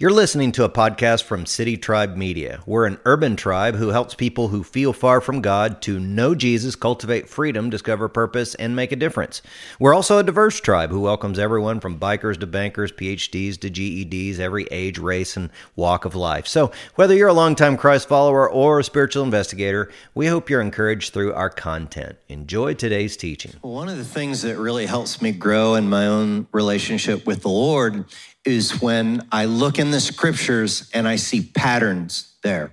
You're listening to a podcast from City Tribe Media. We're an urban tribe who helps people who feel far from God to know Jesus, cultivate freedom, discover purpose, and make a difference. We're also a diverse tribe who welcomes everyone from bikers to bankers, PhDs to GEDs, every age, race, and walk of life. So, whether you're a longtime Christ follower or a spiritual investigator, we hope you're encouraged through our content. Enjoy today's teaching. One of the things that really helps me grow in my own relationship with the Lord is when I look in the scriptures and I see patterns there.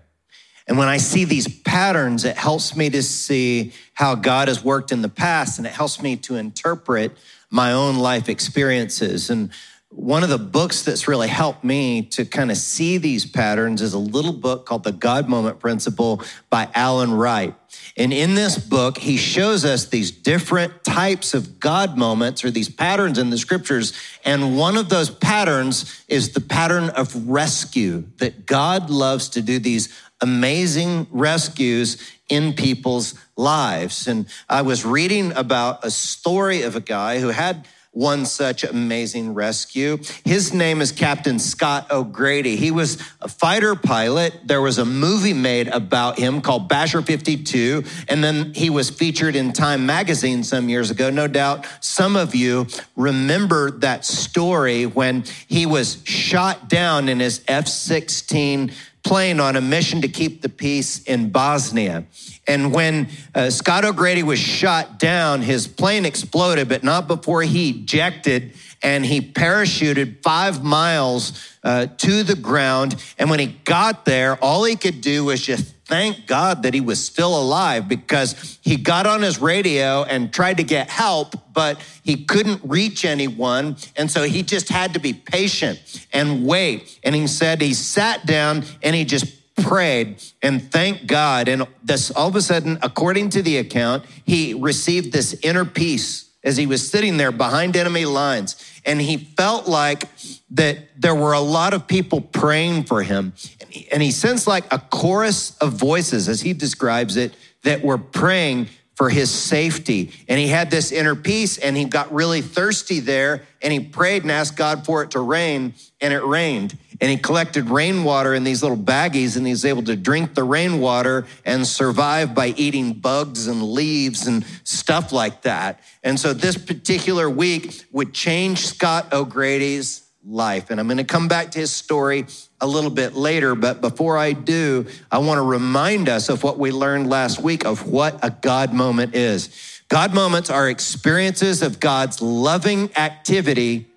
And when I see these patterns, it helps me to see how God has worked in the past and it helps me to interpret my own life experiences. And one of the books that's really helped me to kind of see these patterns is a little book called The God Moment Principle by Alan Wright. And in this book, he shows us these different types of God moments or these patterns in the scriptures. And one of those patterns is the pattern of rescue, that God loves to do these amazing rescues in people's lives. And I was reading about a story of a guy who had one such amazing rescue. His name is Captain Scott O'Grady. He was a fighter pilot. There was a movie made about him called Basher 52, and then he was featured in Time magazine some years ago. No doubt some of you remember that story when he was shot down in his F 16 plane on a mission to keep the peace in Bosnia. And when uh, Scott O'Grady was shot down, his plane exploded, but not before he ejected and he parachuted five miles uh, to the ground. And when he got there, all he could do was just thank God that he was still alive because he got on his radio and tried to get help, but he couldn't reach anyone. And so he just had to be patient and wait. And he said he sat down and he just prayed and thanked God. And this all of a sudden, according to the account, he received this inner peace as he was sitting there behind enemy lines. And he felt like that there were a lot of people praying for him. And he, and he sensed like a chorus of voices, as he describes it, that were praying for his safety. And he had this inner peace and he got really thirsty there and he prayed and asked God for it to rain and it rained. And he collected rainwater in these little baggies and he's able to drink the rainwater and survive by eating bugs and leaves and stuff like that. And so this particular week would change Scott O'Grady's life. And I'm going to come back to his story a little bit later. But before I do, I want to remind us of what we learned last week of what a God moment is. God moments are experiences of God's loving activity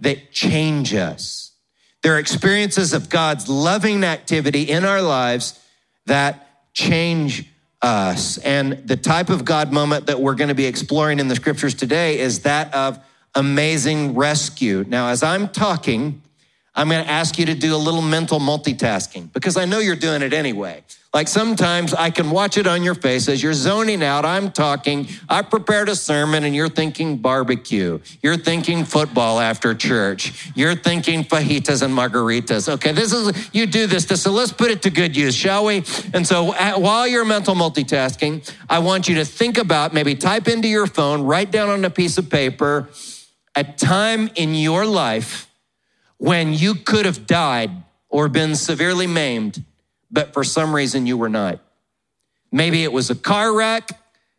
that change us. They're experiences of God's loving activity in our lives that change us. And the type of God moment that we're going to be exploring in the scriptures today is that of amazing rescue. Now, as I'm talking, I'm going to ask you to do a little mental multitasking because I know you're doing it anyway. Like sometimes I can watch it on your face as you're zoning out. I'm talking. I prepared a sermon and you're thinking barbecue. You're thinking football after church. You're thinking fajitas and margaritas. Okay, this is, you do this. So let's put it to good use, shall we? And so while you're mental multitasking, I want you to think about maybe type into your phone, write down on a piece of paper a time in your life when you could have died or been severely maimed, but for some reason you were not. Maybe it was a car wreck,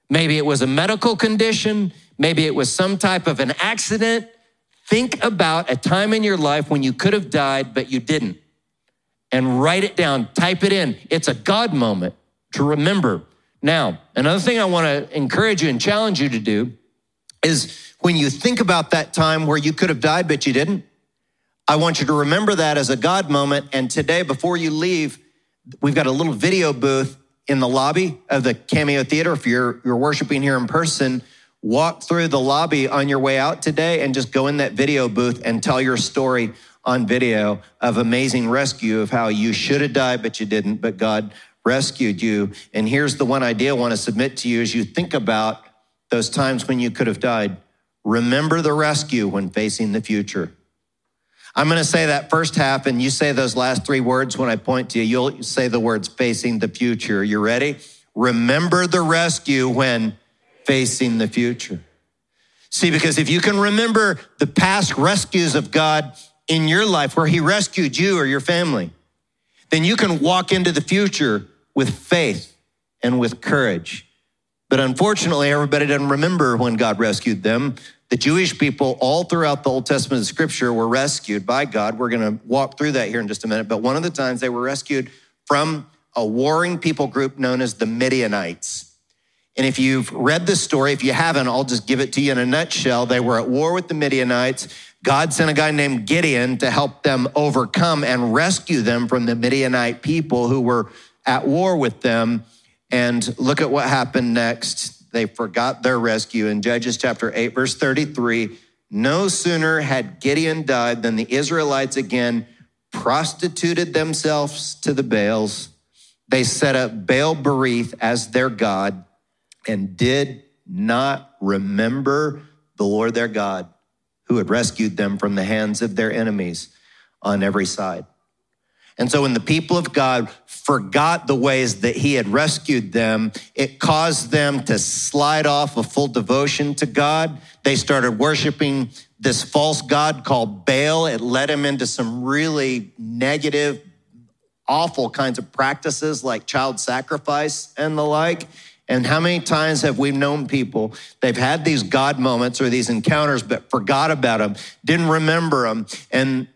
maybe it was a medical condition, maybe it was some type of an accident. Think about a time in your life when you could have died, but you didn't. And write it down, type it in. It's a God moment to remember. Now, another thing I want to encourage you and challenge you to do is when you think about that time where you could have died, but you didn't, I want you to remember that as a God moment. And today, before you leave, we've got a little video booth in the lobby of the Cameo Theater. If you're, you're worshiping here in person, walk through the lobby on your way out today and just go in that video booth and tell your story on video of amazing rescue of how you should have died, but you didn't, but God rescued you. And here's the one idea I want to submit to you as you think about those times when you could have died. Remember the rescue when facing the future. I'm going to say that first half, and you say those last three words when I point to you. You'll say the words facing the future. You ready? Remember the rescue when facing the future. See, because if you can remember the past rescues of God in your life where He rescued you or your family, then you can walk into the future with faith and with courage. But unfortunately, everybody doesn't remember when God rescued them. The Jewish people, all throughout the Old Testament scripture, were rescued by God. We're going to walk through that here in just a minute. But one of the times they were rescued from a warring people group known as the Midianites. And if you've read the story, if you haven't, I'll just give it to you in a nutshell. They were at war with the Midianites. God sent a guy named Gideon to help them overcome and rescue them from the Midianite people who were at war with them. And look at what happened next. They forgot their rescue. In Judges chapter 8, verse 33, no sooner had Gideon died than the Israelites again prostituted themselves to the Baals. They set up Baal Berith as their God and did not remember the Lord their God who had rescued them from the hands of their enemies on every side. And so when the people of God forgot the ways that he had rescued them, it caused them to slide off a full devotion to God. They started worshiping this false God called Baal. It led them into some really negative, awful kinds of practices like child sacrifice and the like. And how many times have we known people, they've had these God moments or these encounters, but forgot about them, didn't remember them. And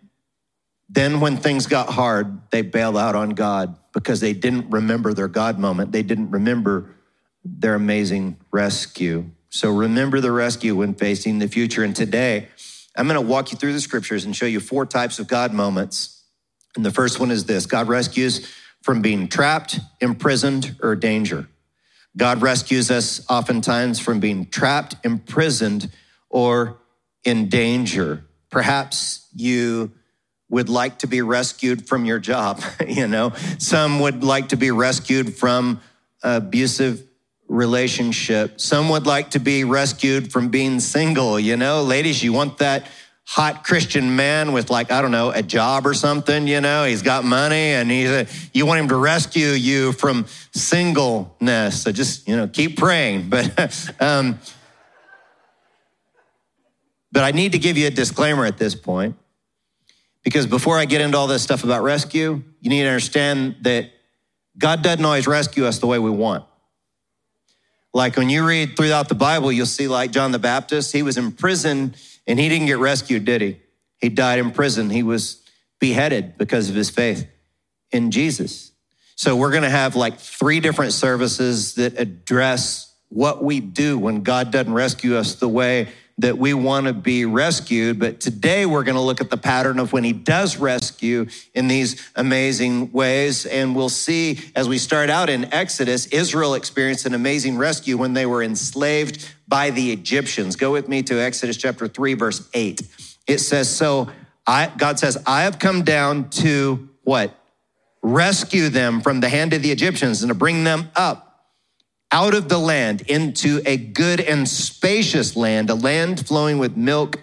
then when things got hard, they bailed out on God because they didn't remember their God moment. They didn't remember their amazing rescue. So remember the rescue when facing the future. And today, I'm going to walk you through the scriptures and show you four types of God moments. And the first one is this God rescues from being trapped, imprisoned, or danger. God rescues us oftentimes from being trapped, imprisoned, or in danger. Perhaps you would like to be rescued from your job. you know, some would like to be rescued from abusive relationship. Some would like to be rescued from being single. You know, ladies, you want that hot Christian man with like, I don't know, a job or something, you know, he's got money and he's a, you want him to rescue you from singleness. So just, you know, keep praying. But, um, but I need to give you a disclaimer at this point because before I get into all this stuff about rescue, you need to understand that God doesn't always rescue us the way we want. Like when you read throughout the Bible, you'll see like John the Baptist, he was in prison and he didn't get rescued, did he? He died in prison. He was beheaded because of his faith in Jesus. So we're going to have like three different services that address what we do when God doesn't rescue us the way that we want to be rescued. But today we're going to look at the pattern of when he does rescue in these amazing ways. And we'll see as we start out in Exodus, Israel experienced an amazing rescue when they were enslaved by the Egyptians. Go with me to Exodus chapter 3, verse 8. It says, So I, God says, I have come down to what? Rescue them from the hand of the Egyptians and to bring them up out of the land into a good and spacious land, a land flowing with milk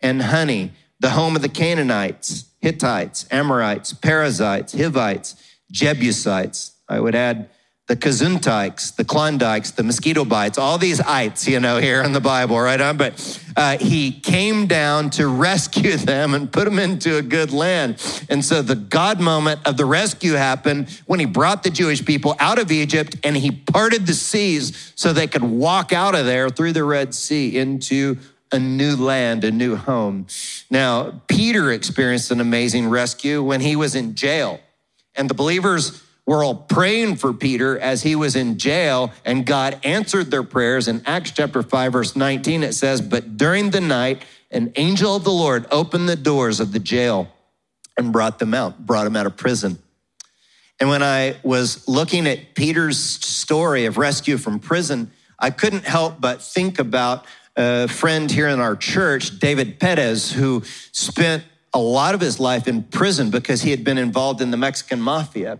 and honey, the home of the Canaanites, Hittites, Amorites, Perizzites, Hivites, Jebusites. I would add the Kazuntites, the Klondikes, the mosquito bites, all these ites, you know, here in the Bible, right on. But uh, he came down to rescue them and put them into a good land. And so the God moment of the rescue happened when he brought the Jewish people out of Egypt and he parted the seas so they could walk out of there through the Red Sea into a new land, a new home. Now, Peter experienced an amazing rescue when he was in jail. And the believers were all praying for Peter as he was in jail, and God answered their prayers. In Acts chapter 5, verse 19, it says, But during the night, an angel of the Lord opened the doors of the jail and brought them out, brought them out of prison. And when I was looking at Peter's story of rescue from prison, I couldn't help but think about a friend here in our church, David Perez, who spent a lot of his life in prison because he had been involved in the Mexican mafia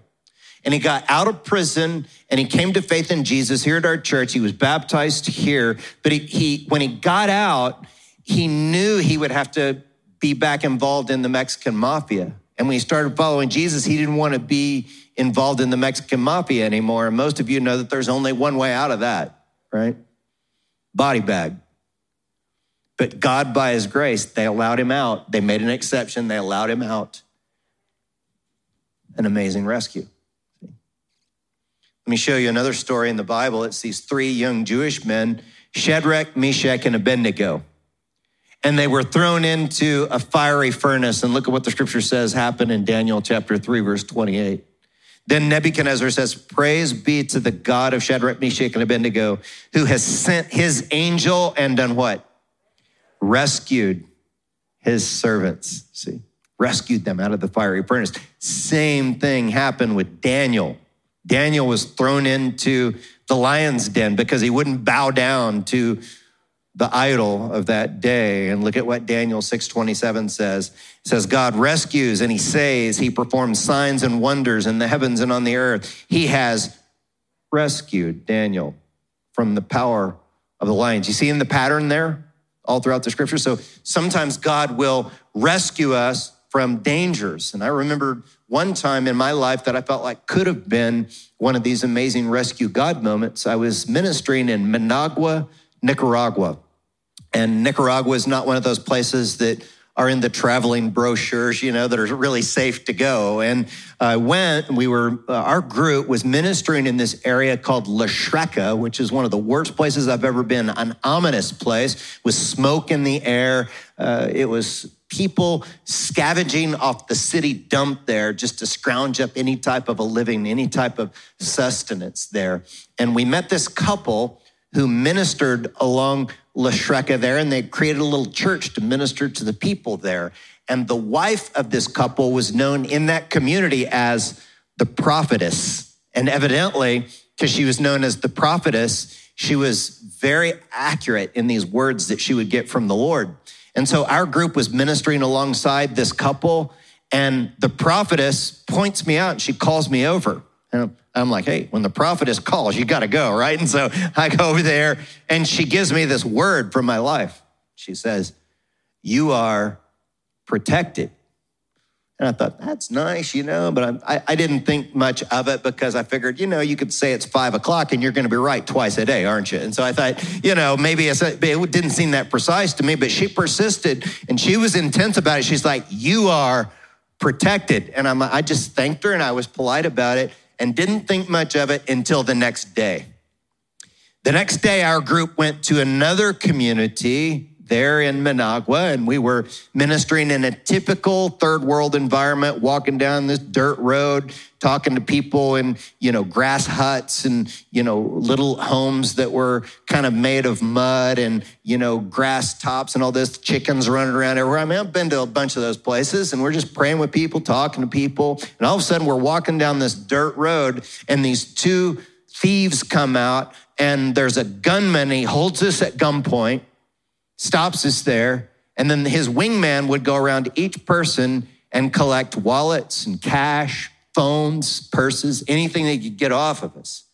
and he got out of prison and he came to faith in Jesus here at our church. He was baptized here, but he, he when he got out, he knew he would have to be back involved in the Mexican mafia. And when he started following Jesus, he didn't want to be involved in the Mexican mafia anymore. And most of you know that there's only one way out of that, right? Body bag. But God, by his grace, they allowed him out. They made an exception. They allowed him out. An amazing rescue. Let me show you another story in the Bible. It's these three young Jewish men, Shadrach, Meshach, and Abednego. And they were thrown into a fiery furnace. And look at what the scripture says happened in Daniel chapter 3, verse 28. Then Nebuchadnezzar says, Praise be to the God of Shadrach, Meshach, and Abednego, who has sent his angel and done what? Rescued his servants. See, rescued them out of the fiery furnace. Same thing happened with Daniel. Daniel was thrown into the lion's den because he wouldn't bow down to the idol of that day. And look at what Daniel 6:27 says. It says God rescues and he saves, he performs signs and wonders in the heavens and on the earth. He has rescued Daniel from the power of the lions. You see in the pattern there all throughout the scripture. So sometimes God will rescue us from dangers. And I remember one time in my life that I felt like could have been one of these amazing rescue God moments. I was ministering in Managua, Nicaragua. And Nicaragua is not one of those places that are in the traveling brochures, you know, that are really safe to go. And I went, we were, uh, our group was ministering in this area called La Chureca, which is one of the worst places I've ever been, an ominous place with smoke in the air. Uh, it was people scavenging off the city dump there just to scrounge up any type of a living, any type of sustenance there. And we met this couple who ministered along La Chureca there, and they created a little church to minister to the people there. And the wife of this couple was known in that community as the prophetess. And evidently, because she was known as the prophetess, she was very accurate in these words that she would get from the Lord. And so our group was ministering alongside this couple, and the prophetess points me out and she calls me over. And I'm like, hey, when the prophetess calls, you got to go, right? And so I go over there and she gives me this word from my life. She says, You are protected. And I thought, that's nice, you know, but I, I didn't think much of it because I figured, you know, you could say it's five o'clock and you're going to be right twice a day, aren't you? And so I thought, you know, maybe it didn't seem that precise to me, but she persisted and she was intense about it. She's like, You are protected. And I'm, I just thanked her and I was polite about it and didn't think much of it until the next day. The next day, our group went to another community there in Managua, and we were ministering in a typical third world environment, walking down this dirt road, talking to people in, you know, grass huts and, you know, little homes that were kind of made of mud and, you know, grass tops and all this, chickens running around everywhere. I mean, I've been to a bunch of those places and we're just praying with people, talking to people. And all of a sudden we're walking down this dirt road and these two thieves come out and there's a gunman. He holds us at gunpoint stops us there. And then his wingman would go around each person and collect wallets and cash, phones, purses, anything they could get off of us.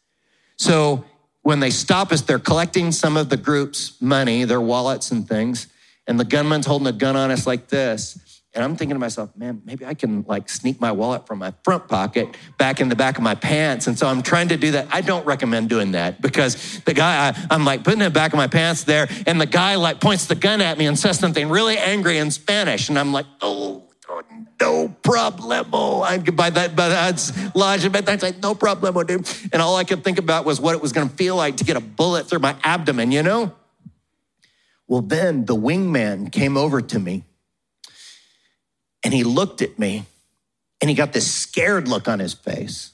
So when they stop us, they're collecting some of the group's money, their wallets and things. And the gunman's holding a gun on us like this. And I'm thinking to myself, man, maybe I can like sneak my wallet from my front pocket back in the back of my pants. And so I'm trying to do that. I don't recommend doing that because the guy, I, am like putting it back of my pants there. And the guy like points the gun at me and says something really angry in Spanish. And I'm like, oh, no problemo. I, by that, by that's logic, but that's like, no problemo, dude. And all I could think about was what it was going to feel like to get a bullet through my abdomen, you know? Well, then the wingman came over to me and he looked at me and he got this scared look on his face.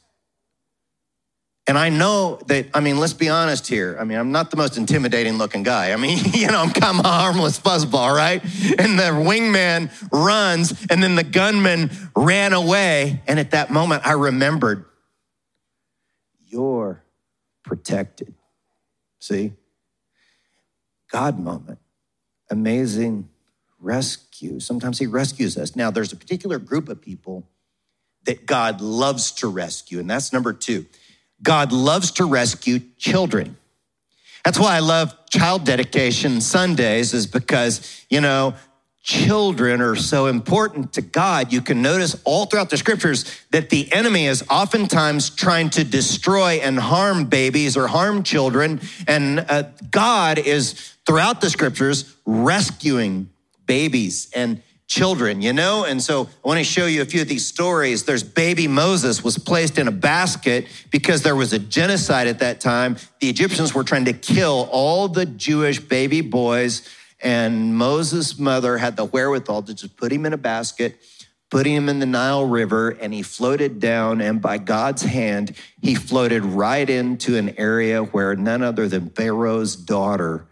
And I know that, I mean, let's be honest here. I mean, I'm not the most intimidating looking guy. I mean, you know, I'm kind of a harmless fuzzball, right? And the wingman runs, and then the gunman ran away. And at that moment, I remembered, you're protected. See? God moment. Amazing rescue. Sometimes he rescues us. Now, there's a particular group of people that God loves to rescue, and that's number two. God loves to rescue children. That's why I love child dedication Sundays, is because, you know, children are so important to God, you can notice all throughout the scriptures that the enemy is oftentimes trying to destroy and harm babies or harm children. And uh, God is throughout the scriptures rescuing babies and children, you know? And so I want to show you a few of these stories. There's baby Moses was placed in a basket because there was a genocide at that time. The Egyptians were trying to kill all the Jewish baby boys and Moses' mother had the wherewithal to just put him in a basket, put him in the Nile River, and he floated down. And by God's hand, he floated right into an area where none other than Pharaoh's daughter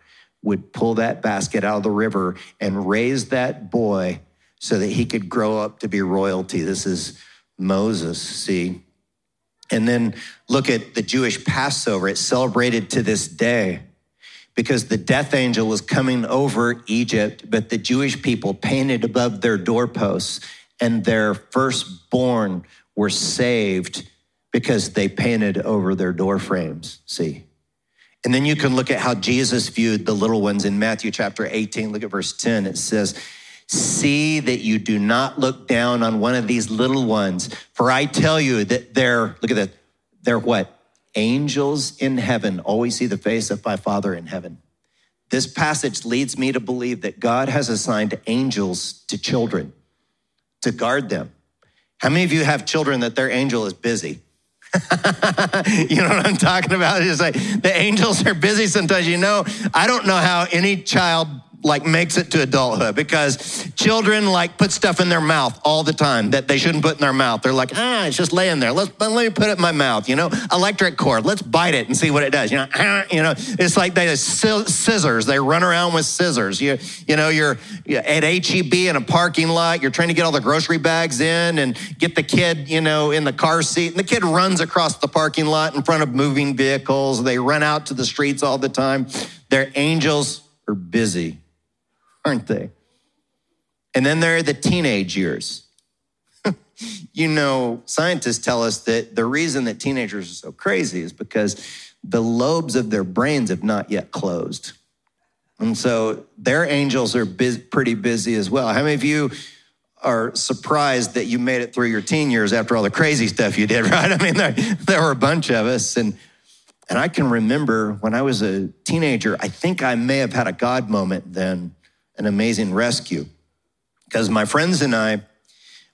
would pull that basket out of the river and raise that boy so that he could grow up to be royalty. This is Moses, see? And then look at the Jewish Passover. It's celebrated to this day because the death angel was coming over Egypt, but the Jewish people painted above their doorposts, and their firstborn were saved because they painted over their doorframes. See? And then you can look at how Jesus viewed the little ones in Matthew chapter 18. Look at verse 10. It says, See that you do not look down on one of these little ones, for I tell you that they're, look at that, they're what? angels in heaven always see the face of my Father in heaven. This passage leads me to believe that God has assigned angels to children to guard them. How many of you have children that their angel is busy? you know what I'm talking about? It's like the angels are busy sometimes. You know, I don't know how any child like makes it to adulthood because children like put stuff in their mouth all the time that they shouldn't put in their mouth. They're like, ah, it's just laying there. Let's let me put it in my mouth. You know, electric cord. Let's bite it and see what it does. You know, ah, you know, it's like they scissors. They run around with scissors. You you know, you're at HEB in a parking lot. You're trying to get all the grocery bags in and get the kid, you know, in the car seat, and the kid runs across the parking lot in front of moving vehicles. They run out to the streets all the time. Their angels are busy aren't they? And then there are the teenage years. you know, scientists tell us that the reason that teenagers are so crazy is because the lobes of their brains have not yet closed. And so their angels are pretty busy as well. How many of you are surprised that you made it through your teen years after all the crazy stuff you did, right? I mean, there, there were a bunch of us. And, and I can remember when I was a teenager, I think I may have had a God moment then an amazing rescue. Because my friends and I,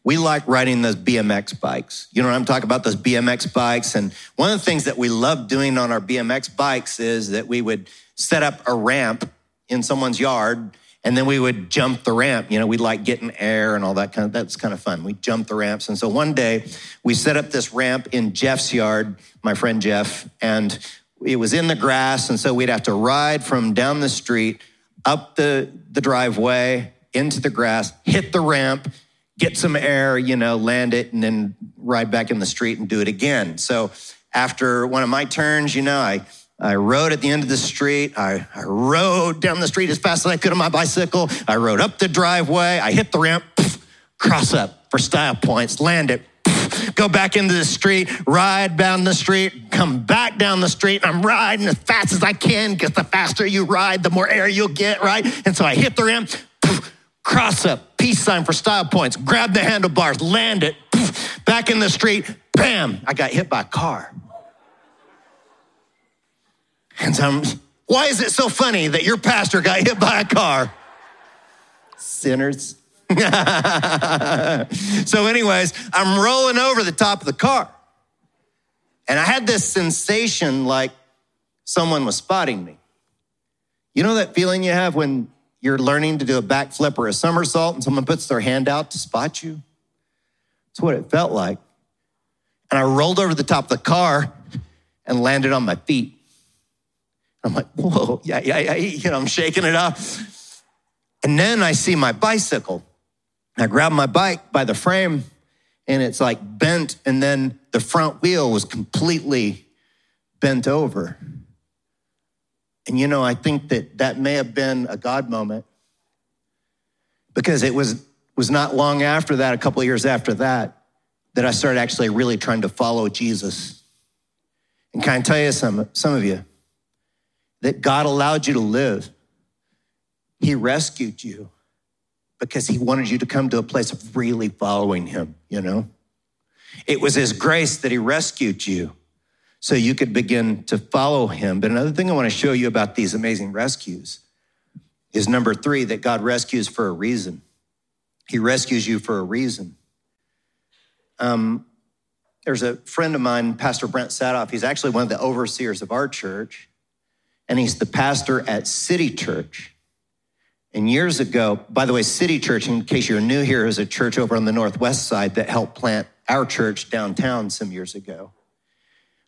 we like riding those BMX bikes. You know what I'm talking about? Those BMX bikes. And one of the things that we love doing on our BMX bikes is that we would set up a ramp in someone's yard and then we would jump the ramp. You know, we like getting air and all that kind of, that's kind of fun. We jump the ramps. And so one day we set up this ramp in Jeff's yard, my friend Jeff, and it was in the grass. And so we'd have to ride from down the street up the, the driveway into the grass, hit the ramp, get some air, you know, land it, and then ride back in the street and do it again. So after one of my turns, you know, I, I rode at the end of the street. I, I rode down the street as fast as I could on my bicycle. I rode up the driveway. I hit the ramp, poof, cross up for style points, land it, go back into the street, ride down the street, come back down the street. I'm riding as fast as I can because the faster you ride, the more air you'll get, right? And so I hit the rim, cross up, peace sign for style points, grab the handlebars, land it, back in the street, bam, I got hit by a car. And I'm, why is it so funny that your pastor got hit by a car? Sinners. so, anyways, I'm rolling over the top of the car. And I had this sensation like someone was spotting me. You know that feeling you have when you're learning to do a backflip or a somersault and someone puts their hand out to spot you? That's what it felt like. And I rolled over the top of the car and landed on my feet. I'm like, whoa, yeah, yeah, yeah. You know, I'm shaking it up. And then I see my bicycle I grabbed my bike by the frame and it's like bent, and then the front wheel was completely bent over. And you know, I think that that may have been a God moment because it was, was not long after that, a couple years after that, that I started actually really trying to follow Jesus. And can I tell you some, some of you that God allowed you to live? He rescued you because he wanted you to come to a place of really following him, you know? It was his grace that he rescued you so you could begin to follow him. But another thing I want to show you about these amazing rescues is number three that God rescues for a reason. He rescues you for a reason. Um, there's a friend of mine, Pastor Brent Sadoff. He's actually one of the overseers of our church, and he's the pastor at City Church. And years ago, by the way, City Church, in case you're new here, is a church over on the northwest side that helped plant our church downtown some years ago.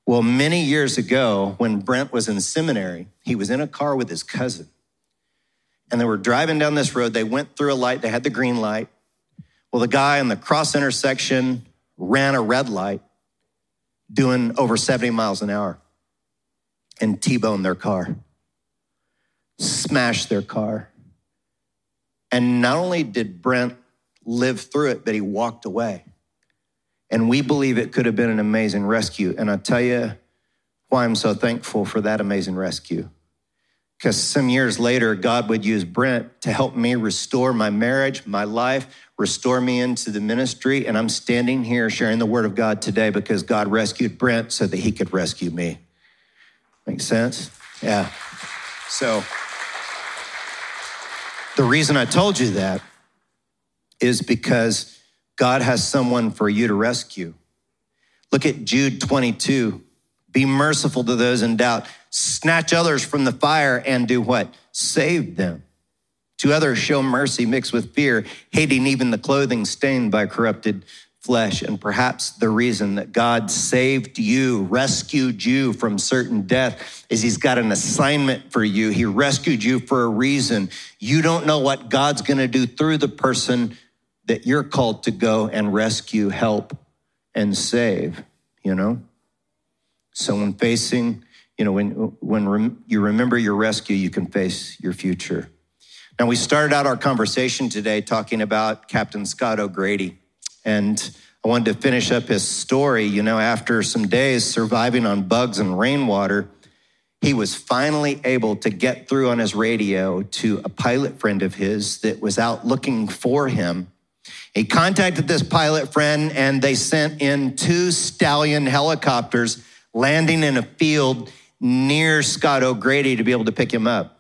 Well, many years ago, when Brent was in seminary, he was in a car with his cousin. And they were driving down this road. They went through a light, they had the green light. Well, the guy in the cross intersection ran a red light doing over 70 miles an hour and T boned their car, smashed their car. And not only did Brent live through it, but he walked away. And we believe it could have been an amazing rescue. And I tell you why I'm so thankful for that amazing rescue. Because some years later, God would use Brent to help me restore my marriage, my life, restore me into the ministry. And I'm standing here sharing the word of God today because God rescued Brent so that he could rescue me. Make sense? Yeah. So the reason I told you that is because God has someone for you to rescue. Look at Jude 22. Be merciful to those in doubt. Snatch others from the fire and do what? Save them. To others, show mercy mixed with fear, hating even the clothing stained by corrupted flesh. And perhaps the reason that God saved you, rescued you from certain death, is He's got an assignment for you. He rescued you for a reason. You don't know what God's going to do through the person that you're called to go and rescue, help, and save, you know? So when facing, you know, when, when rem- you remember your rescue, you can face your future. Now, we started out our conversation today talking about Captain Scott O'Grady. And I wanted to finish up his story. You know, after some days surviving on bugs and rainwater, he was finally able to get through on his radio to a pilot friend of his that was out looking for him he contacted this pilot friend and they sent in two stallion helicopters landing in a field near Scott O'Grady to be able to pick him up.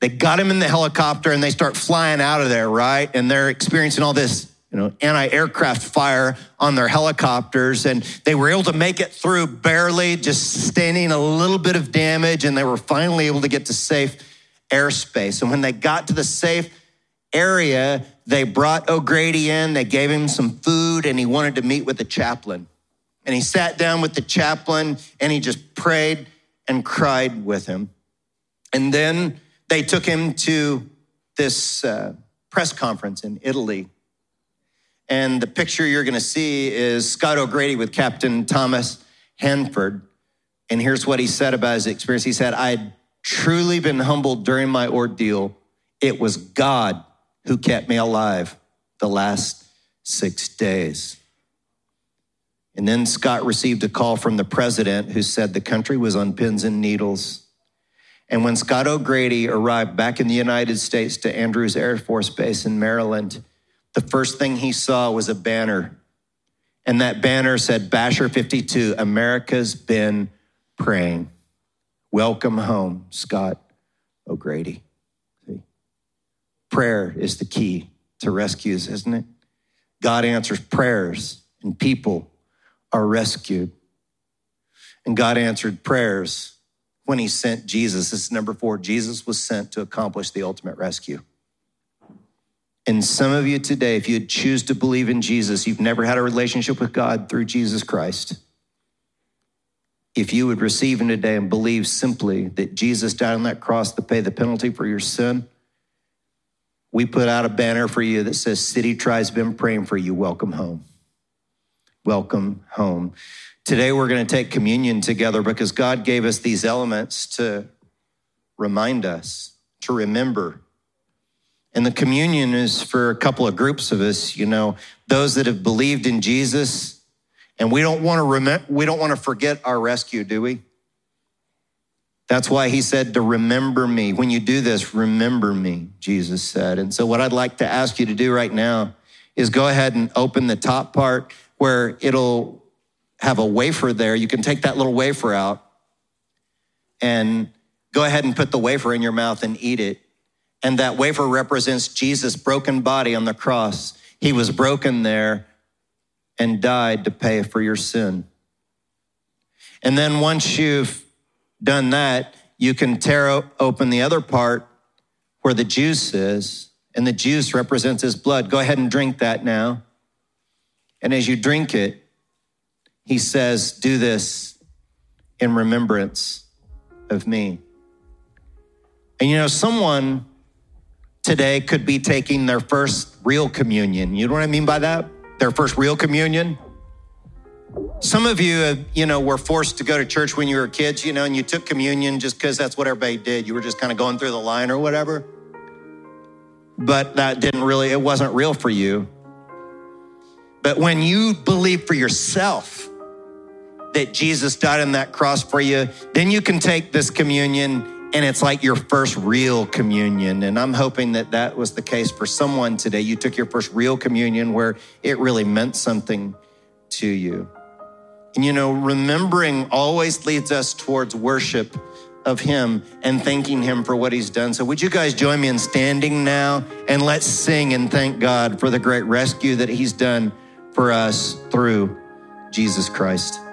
They got him in the helicopter and they start flying out of there, right? And they're experiencing all this, you know, anti-aircraft fire on their helicopters and they were able to make it through barely, just sustaining a little bit of damage and they were finally able to get to safe airspace. And when they got to the safe area, they brought O'Grady in, they gave him some food, and he wanted to meet with the chaplain. And he sat down with the chaplain and he just prayed and cried with him. And then they took him to this uh, press conference in Italy. And the picture you're going to see is Scott O'Grady with Captain Thomas Hanford. And here's what he said about his experience. He said, I'd truly been humbled during my ordeal. It was God who kept me alive the last six days. And then Scott received a call from the president who said the country was on pins and needles. And when Scott O'Grady arrived back in the United States to Andrews Air Force Base in Maryland, the first thing he saw was a banner. And that banner said, Basher 52, America's been praying. Welcome home, Scott O'Grady. See? Prayer is the key to rescues, isn't it? God answers prayers and people are rescued. And God answered prayers when he sent Jesus. This is number four. Jesus was sent to accomplish the ultimate rescue. And some of you today, if you choose to believe in Jesus, you've never had a relationship with God through Jesus Christ. If you would receive him today and believe simply that Jesus died on that cross to pay the penalty for your sin, we put out a banner for you that says City Tribe's been praying for you. Welcome home. Welcome home. Today we're going to take communion together because God gave us these elements to remind us, to remember. And the communion is for a couple of groups of us, you know, those that have believed in Jesus. And we don't want to remember, we don't want to forget our rescue, do we? That's why he said to remember me. When you do this, remember me, Jesus said. And so, what I'd like to ask you to do right now is go ahead and open the top part where it'll have a wafer there. You can take that little wafer out and go ahead and put the wafer in your mouth and eat it. And that wafer represents Jesus' broken body on the cross. He was broken there and died to pay for your sin. And then once you've done that, you can tear open the other part where the juice is, and the juice represents his blood. Go ahead and drink that now. And as you drink it, he says, Do this in remembrance of me. And you know, someone today could be taking their first real communion. You know what I mean by that? Their first real communion. Some of you, uh, you know, were forced to go to church when you were kids, you know, and you took communion just because that's what everybody did. You were just kind of going through the line or whatever. But that didn't really, it wasn't real for you. But when you believe for yourself that Jesus died on that cross for you, then you can take this communion and it's like your first real communion. And I'm hoping that that was the case for someone today. You took your first real communion where it really meant something to you. And you know, remembering always leads us towards worship of Him and thanking Him for what He's done. So, would you guys join me in standing now and let's sing and thank God for the great rescue that He's done for us through Jesus Christ?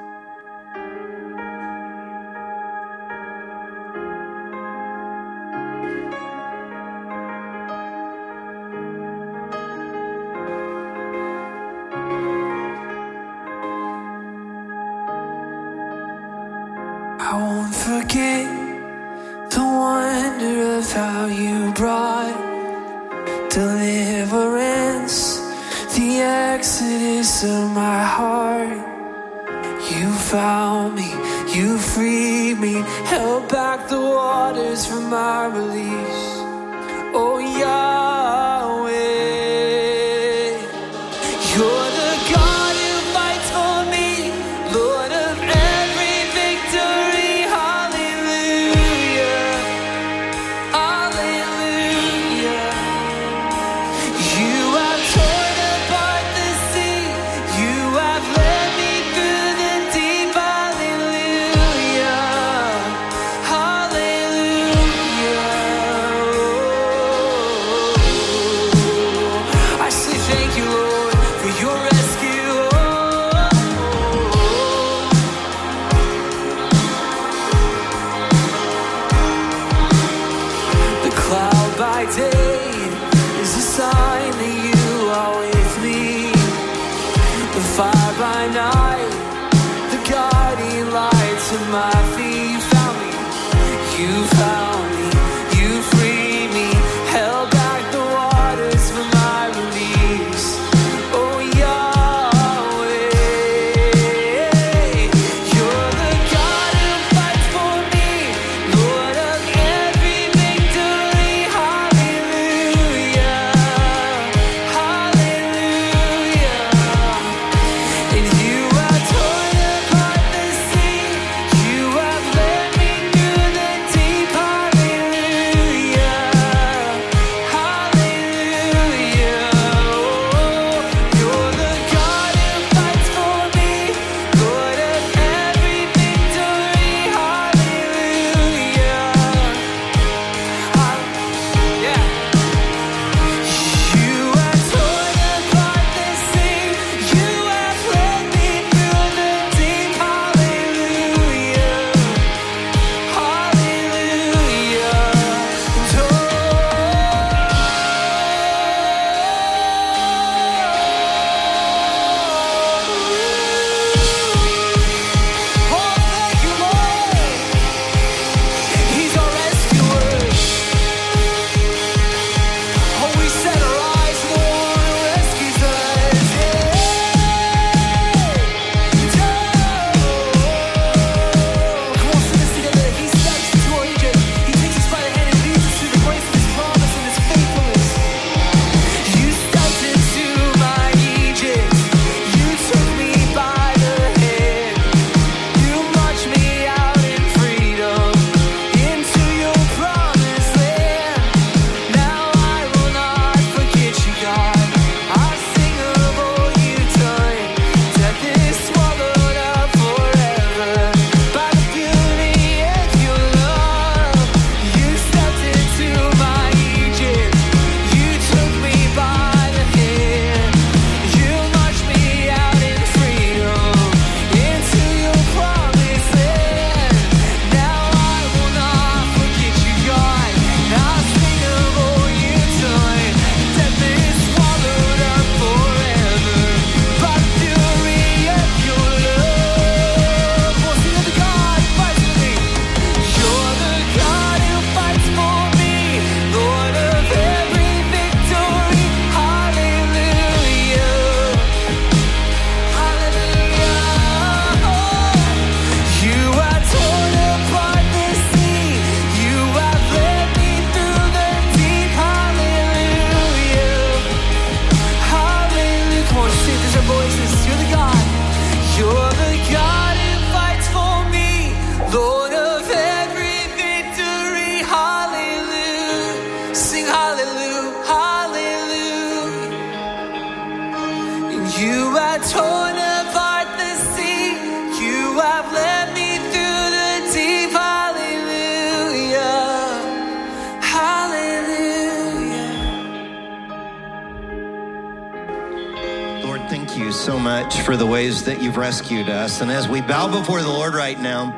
That you've rescued us. And as we bow before the Lord right now,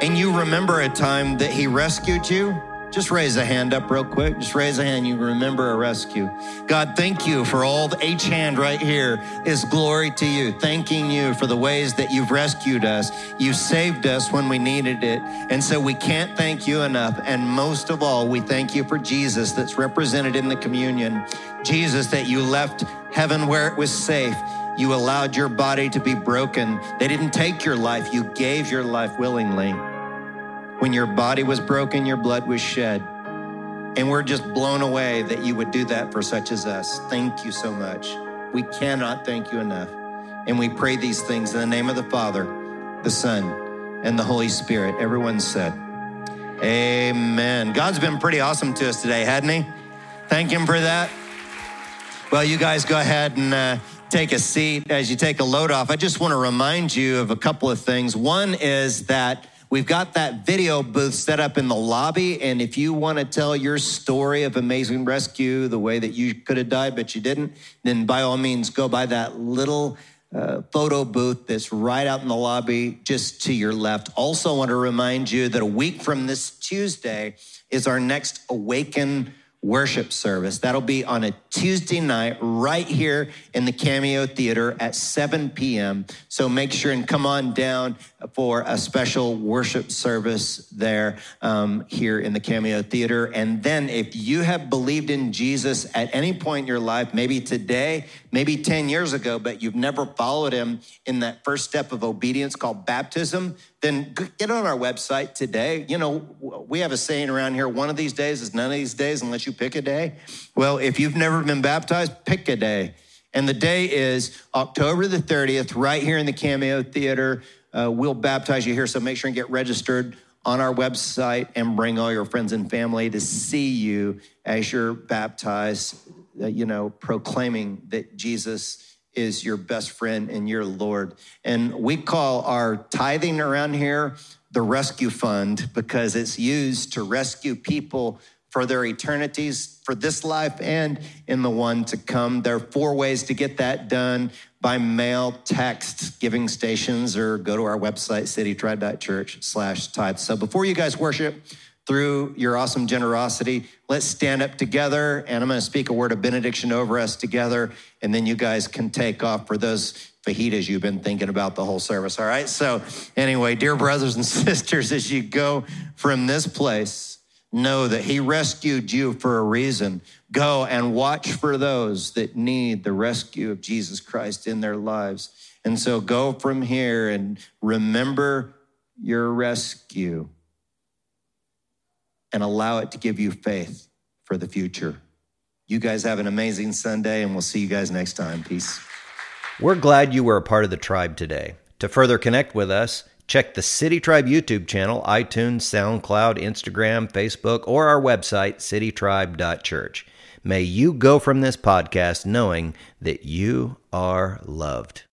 and you remember a time that He rescued you, just raise a hand up real quick. Just raise a hand. You remember a rescue. God, thank you for all the H hand right here is glory to you. Thanking you for the ways that you've rescued us. You saved us when we needed it. And so we can't thank you enough. And most of all, we thank you for Jesus that's represented in the communion. Jesus, that you left heaven where it was safe. You allowed your body to be broken. They didn't take your life. You gave your life willingly. When your body was broken, your blood was shed. And we're just blown away that you would do that for such as us. Thank you so much. We cannot thank you enough. And we pray these things in the name of the Father, the Son, and the Holy Spirit. Everyone said, Amen. God's been pretty awesome to us today, hadn't he? Thank him for that. Well, you guys go ahead and uh, take a seat as you take a load off. I just want to remind you of a couple of things. One is that We've got that video booth set up in the lobby. And if you want to tell your story of amazing rescue, the way that you could have died, but you didn't, then by all means, go by that little uh, photo booth that's right out in the lobby just to your left. Also, want to remind you that a week from this Tuesday is our next Awaken worship service. That'll be on a Tuesday night right here in the Cameo Theater at 7 p.m. So make sure and come on down for a special worship service there um, here in the Cameo Theater. And then if you have believed in Jesus at any point in your life, maybe today, maybe 10 years ago, but you've never followed him in that first step of obedience called baptism, then get on our website today. You know, we have a saying around here one of these days is none of these days unless you pick a day. Well, if you've never been baptized, pick a day. And the day is October the 30th, right here in the Cameo Theater. Uh, we'll baptize you here, so make sure and get registered on our website and bring all your friends and family to see you as you're baptized, uh, you know, proclaiming that Jesus is your best friend and your Lord. And we call our tithing around here the rescue fund because it's used to rescue people for their eternities for this life and in the one to come. There are four ways to get that done by mail, text, giving stations, or go to our website, citytribe.church slash tithe. So before you guys worship, through your awesome generosity. Let's stand up together, and I'm going to speak a word of benediction over us together, and then you guys can take off for those fajitas you've been thinking about the whole service. All right. So, anyway, dear brothers and sisters, as you go from this place, know that He rescued you for a reason. Go and watch for those that need the rescue of Jesus Christ in their lives. And so, go from here and remember your rescue and allow it to give you faith for the future. You guys have an amazing Sunday, and we'll see you guys next time. Peace. We're glad you were a part of the tribe today. To further connect with us, check the City Tribe YouTube channel, iTunes, SoundCloud, Instagram, Facebook, or our website, citytribe.church. May you go from this podcast knowing that you are loved.